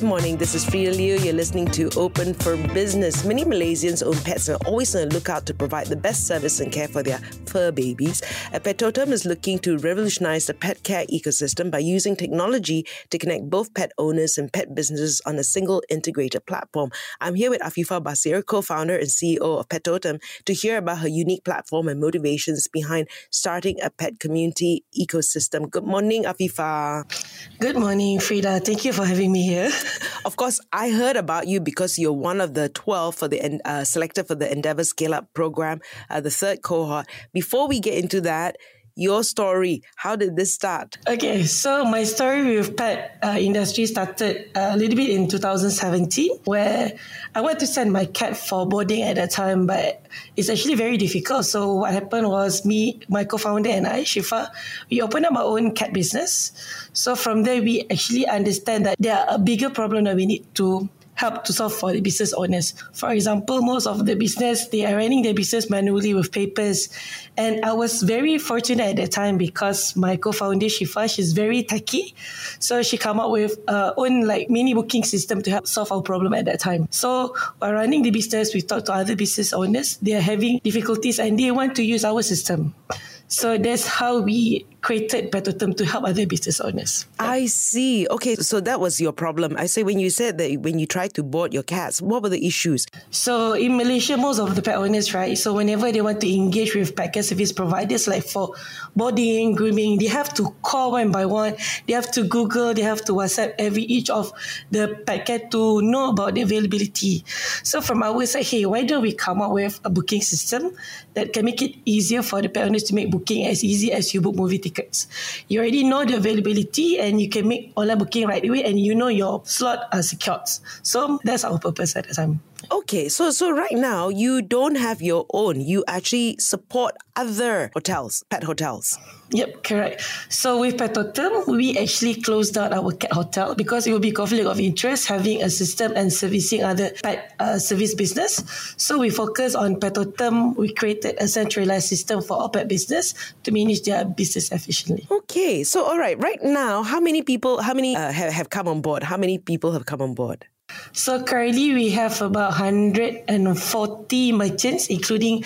Good morning. This is Frida Liu. You're listening to Open for Business. Many Malaysians own pets and are always on the lookout to provide the best service and care for their fur babies. A Petotem is looking to revolutionize the pet care ecosystem by using technology to connect both pet owners and pet businesses on a single integrated platform. I'm here with Afifa Basir, co-founder and CEO of Petotem, to hear about her unique platform and motivations behind starting a pet community ecosystem. Good morning, Afifa. Good morning, Frida. Thank you for having me here. Of course, I heard about you because you're one of the 12 for the uh, selected for the Endeavour Scale Up program, uh, the third cohort. Before we get into that, your story. How did this start? Okay, so my story with pet uh, industry started uh, a little bit in 2017, where I went to send my cat for boarding at that time, but it's actually very difficult. So what happened was me, my co-founder, and I, Shifa, we opened up our own cat business. So from there, we actually understand that there are a bigger problem that we need to help to solve for the business owners. For example, most of the business, they are running their business manually with papers. And I was very fortunate at that time because my co-founder, Shifa, she's very techy. So she come up with her own like mini booking system to help solve our problem at that time. So while running the business, we talked to other business owners. They are having difficulties and they want to use our system. So that's how we created Petotem to help other business owners. I see. Okay, so that was your problem. I say when you said that when you tried to board your cats, what were the issues? So in Malaysia, most of the pet owners, right? So whenever they want to engage with pet care service providers, like for boarding, grooming, they have to call one by one. They have to Google, they have to WhatsApp every each of the pet care to know about the availability. So from our side, hey, why don't we come up with a booking system that can make it easier for the pet owners to make booking as easy as you book movie tickets. You already know the availability and you can make online booking right away and you know your slot are secured. So that's our purpose at the time. Okay, so so right now you don't have your own. You actually support other hotels, pet hotels. Yep, correct. So with Petotem, we actually closed down our cat hotel because it would be conflict of interest having a system and servicing other pet uh, service business. So we focus on Petotem. We created a centralized system for our pet business to manage their business efficiently. Okay, so all right, right now, how many people, how many uh, have, have come on board? How many people have come on board? So currently we have about 140 merchants, including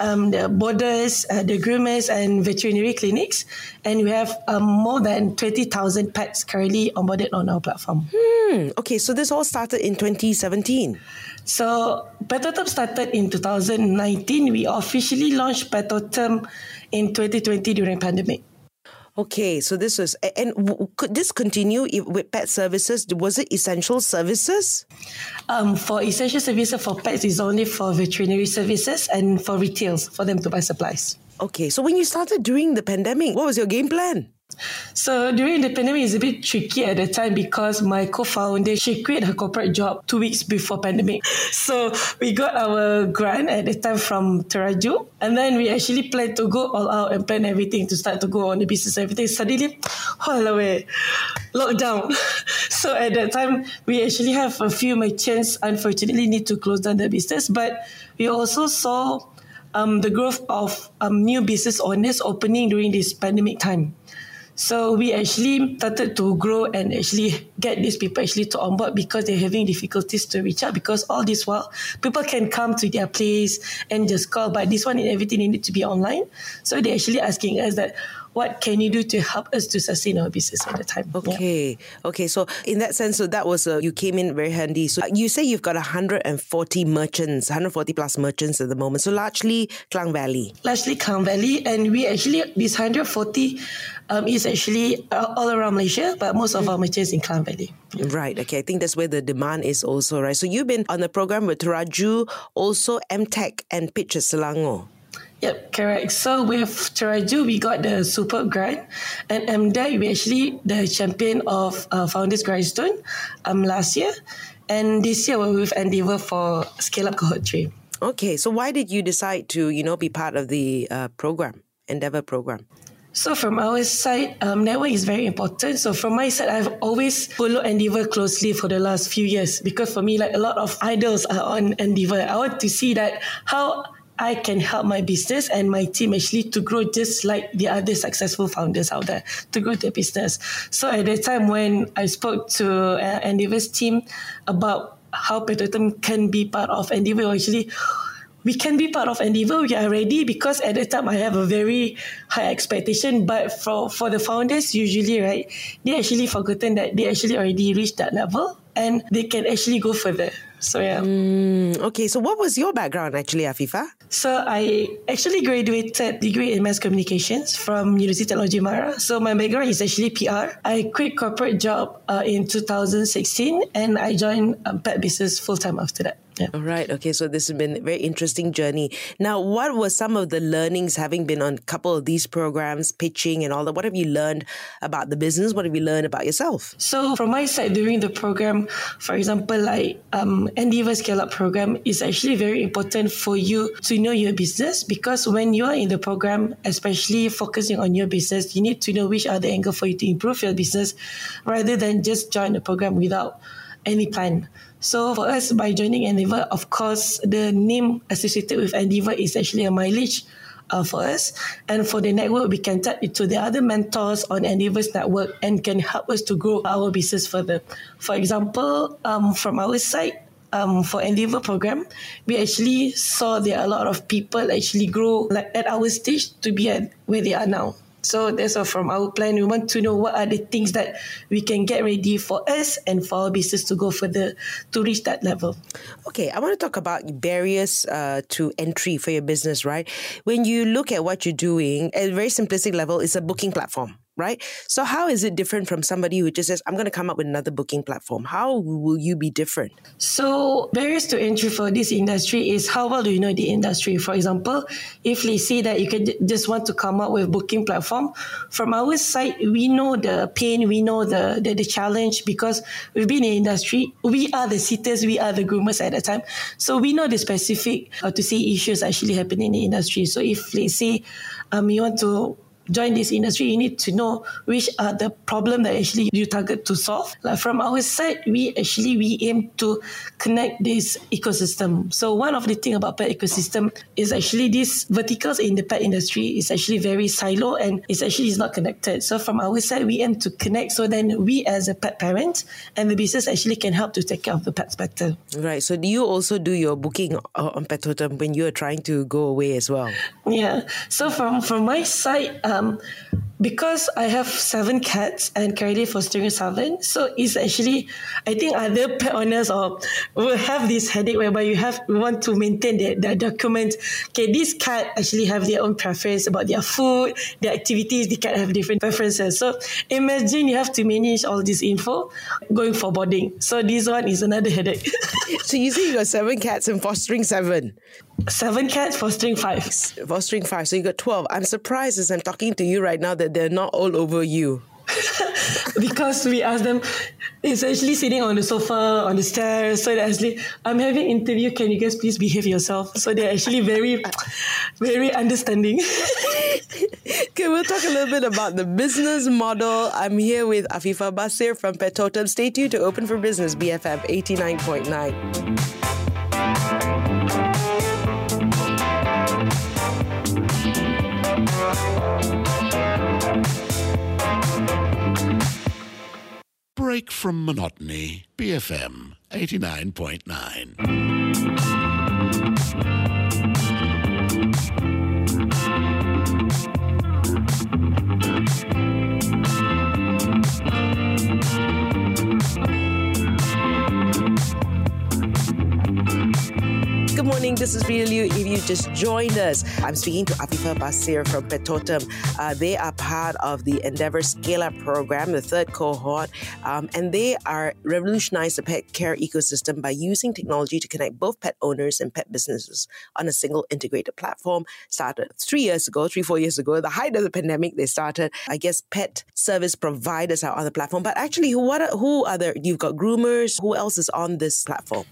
um, the boarders, uh, the groomers, and veterinary clinics, and we have um, more than 20,000 pets currently onboarded on our platform. Hmm. Okay, so this all started in 2017. So Petotem started in 2019. We officially launched Petotem in 2020 during pandemic. Okay, so this was, and could this continue with pet services? Was it essential services? Um, for essential services for pets is only for veterinary services and for retails for them to buy supplies. Okay, so when you started during the pandemic, what was your game plan? So during the pandemic, it's a bit tricky at the time because my co-founder she quit her corporate job two weeks before pandemic. So we got our grant at the time from Teraju, and then we actually planned to go all out and plan everything to start to go on the business. Everything suddenly, all away, lockdown. So at that time, we actually have a few merchants unfortunately need to close down the business, but we also saw. Um, the growth of um, new business owners opening during this pandemic time. So we actually started to grow and actually get these people actually to onboard because they're having difficulties to reach out because all this while people can come to their place and just call, but this one and everything they need to be online. So they're actually asking us that what can you do to help us to sustain our business at the time? Okay, yeah. okay. So in that sense, so that was a, you came in very handy. So you say you've got 140 merchants, 140 plus merchants at the moment. So largely Klang Valley. Largely Klang Valley, and we actually this 140 um, is actually uh, all around Malaysia, but most of our merchants in Klang Valley. Yeah. Right. Okay. I think that's where the demand is also right. So you've been on the program with Raju, also MDEC and Pitches Selangor. Yep, correct. So with Teraju, we got the superb grant, and MDEC, we actually the champion of uh, Founders Grindstone um, last year, and this year we're with Endeavour for Scale Up Cohort 3. Okay, so why did you decide to, you know, be part of the uh, program, Endeavour program? So from our side, um, network is very important. So from my side, I've always followed Endeavour closely for the last few years because for me, like a lot of idols are on Endeavour. I want to see that how I can help my business and my team actually to grow just like the other successful founders out there to grow their business. So at the time when I spoke to uh, Endeavour's team about how Petotem can be part of Endeavour, actually we can be part of Endeavour. We are ready because at the time I have a very high expectation. But for, for the founders, usually, right, they actually forgotten that they actually already reached that level and they can actually go further. So yeah. Mm, okay, so what was your background actually, Afifa? So I actually graduated degree in mass communications from University of Technology Mara. So my background is actually PR. I quit corporate job uh, in 2016 and I joined um, pet business full time after that. Yeah. All right. Okay. So this has been a very interesting journey. Now, what were some of the learnings having been on a couple of these programs, pitching and all that? What have you learned about the business? What have you learned about yourself? So from my side, during the program, for example, like um, Endeavour Scale Up program is actually very important for you to know your business because when you are in the program, especially focusing on your business, you need to know which are the angle for you to improve your business rather than just join the program without any plan. So for us, by joining Endeavour, of course, the name associated with Endeavour is actually a mileage uh, for us. And for the network, we can tap into the other mentors on Endeavour's network and can help us to grow our business further. For example, um, from our side, um, for Endeavour program, we actually saw there are a lot of people actually grow like at our stage to be at where they are now. So that's all from our plan. We want to know what are the things that we can get ready for us and for our business to go further to reach that level. Okay, I want to talk about barriers uh, to entry for your business, right? When you look at what you're doing, at a very simplistic level, it's a booking platform right? So how is it different from somebody who just says, I'm going to come up with another booking platform? How will you be different? So barriers to entry for this industry is how well do you know the industry? For example, if they say that you can just want to come up with booking platform, from our side, we know the pain, we know the, the, the challenge because we've been in the industry. We are the sitters, we are the groomers at the time. So we know the specific, how to say, issues actually happen in the industry. So if they say um, you want to join this industry, you need to know which are the problem that actually you target to solve. Like from our side, we actually we aim to connect this ecosystem. So one of the thing about pet ecosystem is actually these verticals in the pet industry is actually very silo and it's actually is not connected. So from our side, we aim to connect so then we as a pet parent and the business actually can help to take care of the pets better. Right. So do you also do your booking on Petotem when you are trying to go away as well? Yeah. So from from my side. Uh, um, because I have seven cats and currently fostering seven, so it's actually I think other pet owners or will have this headache whereby you have we want to maintain the, the document. Okay, this cat actually have their own preference about their food, their activities. The cat have different preferences. So imagine you have to manage all this info going for boarding. So this one is another headache. so you say you got seven cats and fostering seven. Seven cats, fostering five. Fostering five. So you got 12. I'm surprised as I'm talking to you right now that they're not all over you. because we asked them, it's actually sitting on the sofa, on the stairs. So they're actually, I'm having interview. Can you guys please behave yourself? So they're actually very, very understanding. okay, we'll talk a little bit about the business model. I'm here with Afifa Basir from Petotem. Stay tuned to Open for Business, BFM 89.9. break from monotony. BFM 89.9. This is really You. If you just joined us, I'm speaking to Afifa Basir from Petotem. Uh, they are part of the Endeavour Scale Up program, the third cohort, um, and they are revolutionizing the pet care ecosystem by using technology to connect both pet owners and pet businesses on a single integrated platform. Started three years ago, three four years ago, the height of the pandemic. They started. I guess pet service providers are on the platform, but actually, what are, who are there? You've got groomers. Who else is on this platform?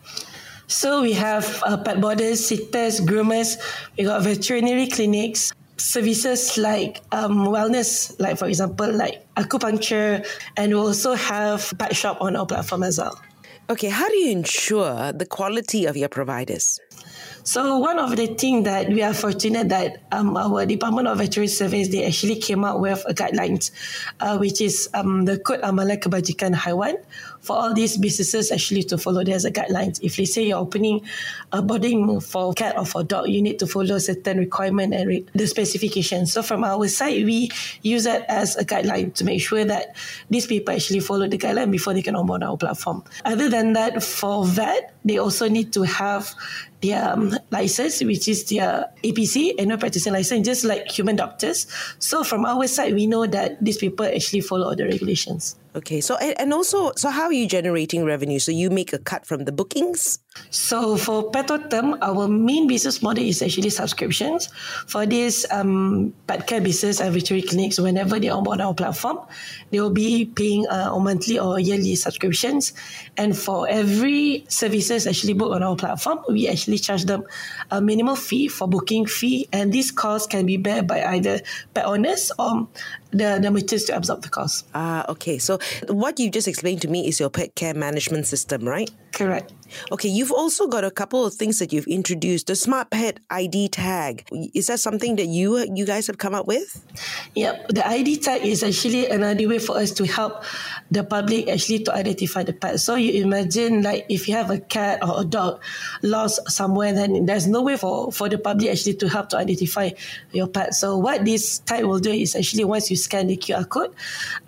So we have uh, pet boarders, sitters, groomers. We got veterinary clinics, services like um, wellness, like for example, like acupuncture, and we also have pet shop on our platform as well. Okay, how do you ensure the quality of your providers? So one of the things that we are fortunate that um, our Department of Veterinary Service they actually came out with a guidelines, uh, which is um, the Code Amalan Kebajikan Haiwan for all these businesses actually to follow. There's a guidelines. If let's say you're opening a boarding for cat or for dog, you need to follow certain requirement and re- the specifications. So from our side, we use that as a guideline to make sure that these people actually follow the guideline before they can onboard our platform. Other than that, for vet, they also need to have their um, license, which is their APC, annual practicing license, just like human doctors. So from our side, we know that these people actually follow all the regulations. Okay, so and also, so how are you generating revenue? So you make a cut from the bookings? So for Petotem, our main business model is actually subscriptions. For this um, pet care business and veterinary clinics, whenever they onboard our platform, they will be paying uh, monthly or yearly subscriptions. And for every services actually booked on our platform, we actually charge them a minimal fee for booking fee. And this cost can be bear by either pet owners or the, the merchants to absorb the cost. Ah, okay. So what you just explained to me is your pet care management system, right? Correct. Okay, you've also got a couple of things that you've introduced. The Smart Pet ID tag. Is that something that you you guys have come up with? Yep. The ID tag is actually another way for us to help the public actually to identify the pet. So you imagine like if you have a cat or a dog lost somewhere, then there's no way for, for the public actually to help to identify your pet. So what this tag will do is actually once you scan the QR code,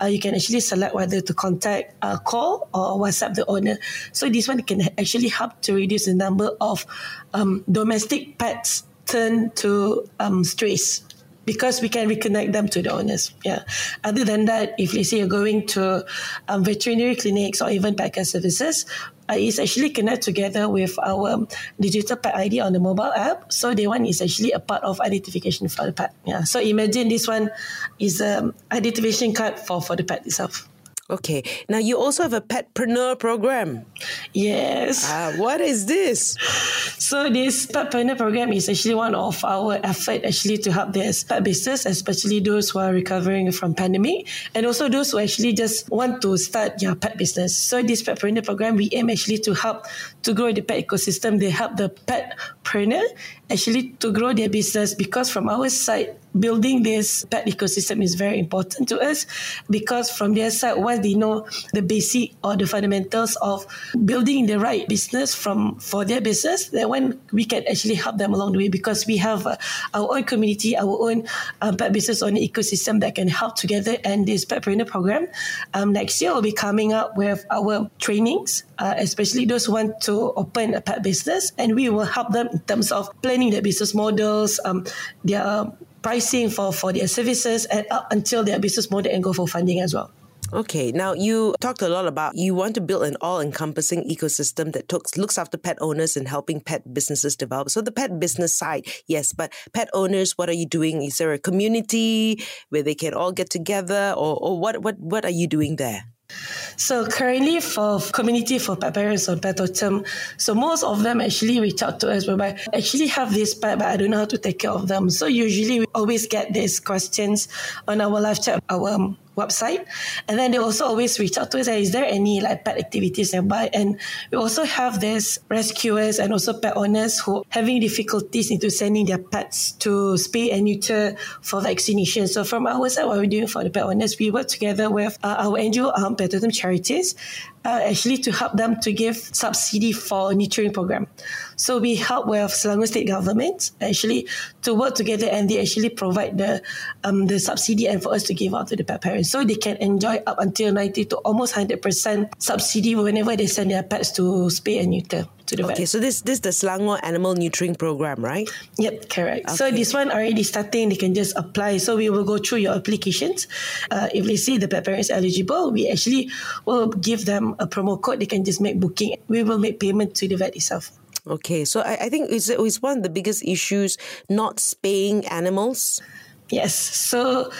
uh, you can actually select whether to contact, uh, call or WhatsApp the owner. So this one can actually help to reduce the number of um, domestic pets turned to um, strays because we can reconnect them to the owners. Yeah. Other than that, if let's say you're going to um, veterinary clinics or even pet care services, uh, it's actually connect together with our digital pet ID on the mobile app. So the one is actually a part of identification for the pet. Yeah. So imagine this one is an identification card for, for the pet itself. Okay. Now you also have a petpreneur program. Yes. Uh, what is this? So this petpreneur program is actually one of our effort actually to help the pet business, especially those who are recovering from pandemic and also those who actually just want to start their pet business. So this petpreneur program, we aim actually to help to grow the pet ecosystem. They help the petpreneur actually to grow their business because from our side, building this pet ecosystem is very important to us because from their side, once they know the basic or the fundamentals of building the right business from for their business, then when we can actually help them along the way because we have uh, our own community, our own uh, pet business owner ecosystem that can help together. And this petpreneur program um, next year will be coming up with our trainings, uh, especially those who want to open a pet business, and we will help them in terms of planning their business models, um, their pricing for, for their services and until their business model and go for funding as well. Okay, now you talked a lot about you want to build an all encompassing ecosystem that tooks, looks after pet owners and helping pet businesses develop. So, the pet business side, yes, but pet owners, what are you doing? Is there a community where they can all get together, or, or what, what, what are you doing there? So currently for community for pet parents on Petotem, so most of them actually reach out to us whereby I actually have this pet but I don't know how to take care of them. So usually we always get these questions on our live chat, our um, website. And then they also always reach out to us, is there any like pet activities nearby? And we also have this rescuers and also pet owners who having difficulties into sending their pets to spay and neuter for vaccination. So from our side, what we're doing for the pet owners, we work together with uh, our NGO, um, Petotem Charities, uh, actually to help them to give subsidy for neutering program. So we help with Selangor state government actually to work together and they actually provide the um, the subsidy and for us to give out to the pet parents so they can enjoy up until 90 to almost 100% subsidy whenever they send their pets to spay and neuter to the okay, vet. so this this is the Selangor Animal Neutering Program, right? Yep, correct. So this one already starting, they can just apply. So we will go through your applications. Uh, if they see the pet parents eligible, we actually will give them a promo code. They can just make booking. We will make payment to the vet itself. Okay, so I, I think it's, it's one of the biggest issues not spaying animals. Yes. So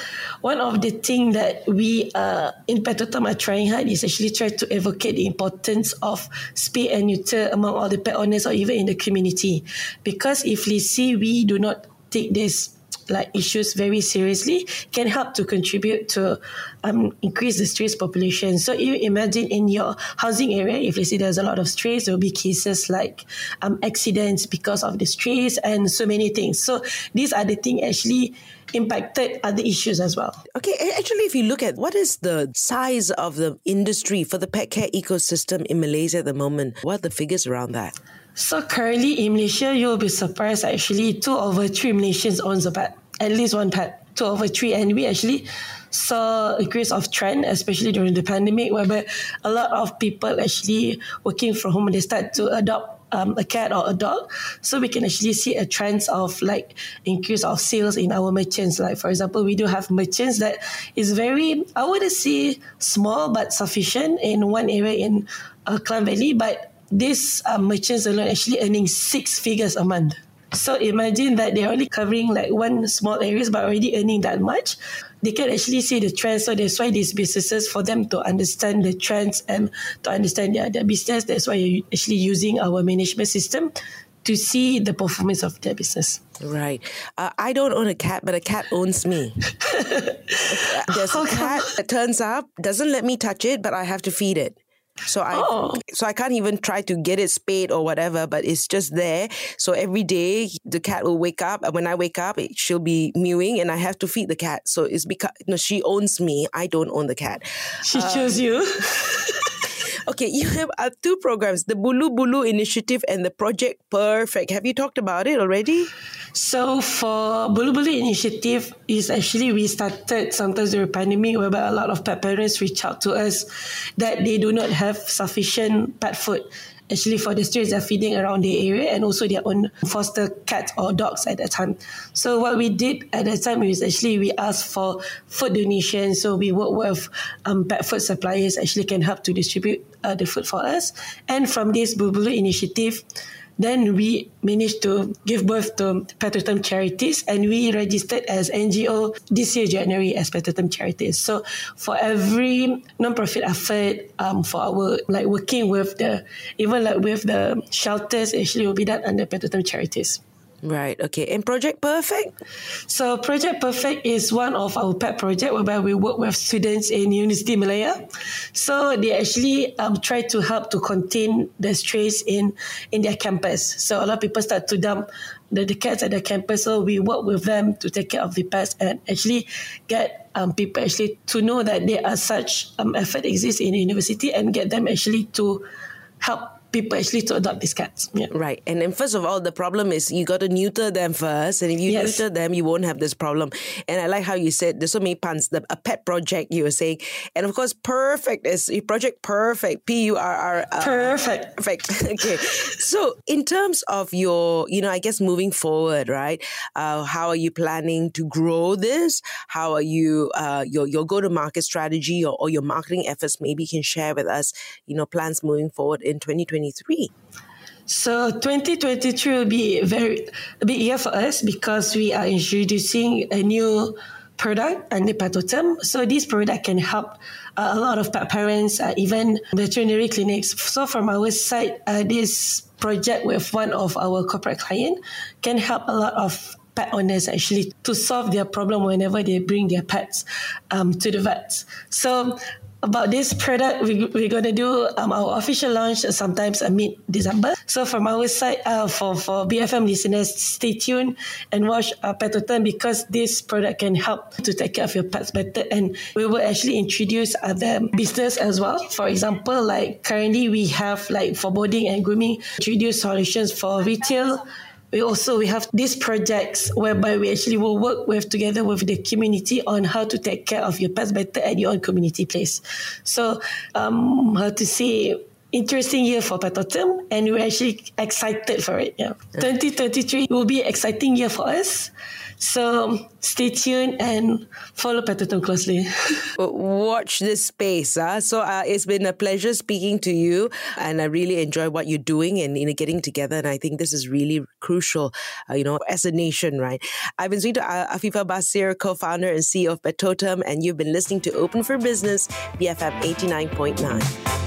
one of the things that we uh, in Petotem are trying hard is actually try to advocate the importance of spay and neuter among all the pet owners or even in the community. Because if we see we do not take this like issues very seriously can help to contribute to um, increase the strays population. So you imagine in your housing area, if you see there's a lot of strays, there will be cases like um, accidents because of the strays and so many things. So these are the things actually impacted other issues as well. Okay, actually, if you look at what is the size of the industry for the pet care ecosystem in Malaysia at the moment, what are the figures around that? So currently in Malaysia, you'll be surprised actually two over three Malaysians owns a pet, at least one pet, two over three, and we actually saw increase of trend, especially during the pandemic, whereby a lot of people actually working from home, they start to adopt um, a cat or a dog. So we can actually see a trend of like increase of sales in our merchants. Like for example, we do have merchants that is very, I wouldn't say small but sufficient in one area in uh, Klang Valley, but these uh, merchants alone actually earning six figures a month. So imagine that they're only covering like one small areas but already earning that much. They can actually see the trends. So that's why these businesses, for them to understand the trends and to understand their, their business, that's why you're actually using our management system to see the performance of their business. Right. Uh, I don't own a cat, but a cat owns me. There's a cat that turns up, doesn't let me touch it, but I have to feed it. So I Oh. so I can't even try to get it spayed or whatever, but it's just there. So every day the cat will wake up, and when I wake up, it, she'll be mewing, and I have to feed the cat. So it's because no, she owns me. I don't own the cat. She um, chose you. Okay, you have uh, two programs: the Bulu Bulu Initiative and the Project Perfect. Have you talked about it already? So for Bulu Bulu initiative is actually we started sometimes during pandemic whereby a lot of pet parents reach out to us that they do not have sufficient pet food. Actually, for the strays they're feeding around the area and also their own foster cats or dogs at that time. So what we did at that time is actually we asked for food donations. So we work with um, pet food suppliers actually can help to distribute uh, the food for us. And from this Bulu Bulu initiative, then we managed to give birth to Petotem Charities and we registered as NGO this year, January, as Petotem Charities. So for every non-profit effort, um, for our like working with the, even like with the shelters, actually will be done under Petotem Charities. Right. Okay. And Project Perfect. So Project Perfect is one of our pet project whereby we work with students in University Malaya. So they actually um, try to help to contain the strays in in their campus. So a lot of people start to dump the, the cats at the campus. So we work with them to take care of the pets and actually get um, people actually to know that there are such um, effort exists in the university and get them actually to help people actually to adopt these cats. Yeah. Right. And then first of all, the problem is you got to neuter them first. And if you Yes. neuter them, you won't have this problem. And I like how you said there's so many puns. The, a pet project you were saying. And of course, perfect is Project Perfect. P U R R. uh, Perfect. Perfect. okay. So, in terms of your, you know, I guess moving forward, right? Uh, how are you planning to grow this? How are you, uh, your your go to market strategy or, or your marketing efforts? Maybe you can share with us, you know, plans moving forward in 2023. So 2023 will be very a big year for us because we are introducing a new product under Petotem. So this product can help uh, a lot of pet parents, uh, even veterinary clinics. So from our side, uh, this project with one of our corporate client can help a lot of pet owners actually to solve their problem whenever they bring their pets um, to the vets. So about this product, we, we're going to do um, our official launch sometimes mid December. So from our side, uh, for, for BFM listeners, stay tuned and watch uh, Petotem because this product can help to take care of your pets better. And we will actually introduce other business as well. For example, like currently we have like for boarding and grooming, introduce solutions for retail we also we have these projects whereby we actually will work with together with the community on how to take care of your pets better at your own community place. So um, how to say interesting year for Petotem and we're actually excited for it. Yeah. 2023 will be an exciting year for us. So stay tuned and follow Petotem closely. Watch this space. Huh? So uh, it's been a pleasure speaking to you, and I really enjoy what you're doing and you know, getting together. And I think this is really crucial, uh, you know, as a nation, right? I've been speaking to uh, Afifah Basir, co-founder and CEO of Petotem, and you've been listening to Open for Business, BFM 89.9.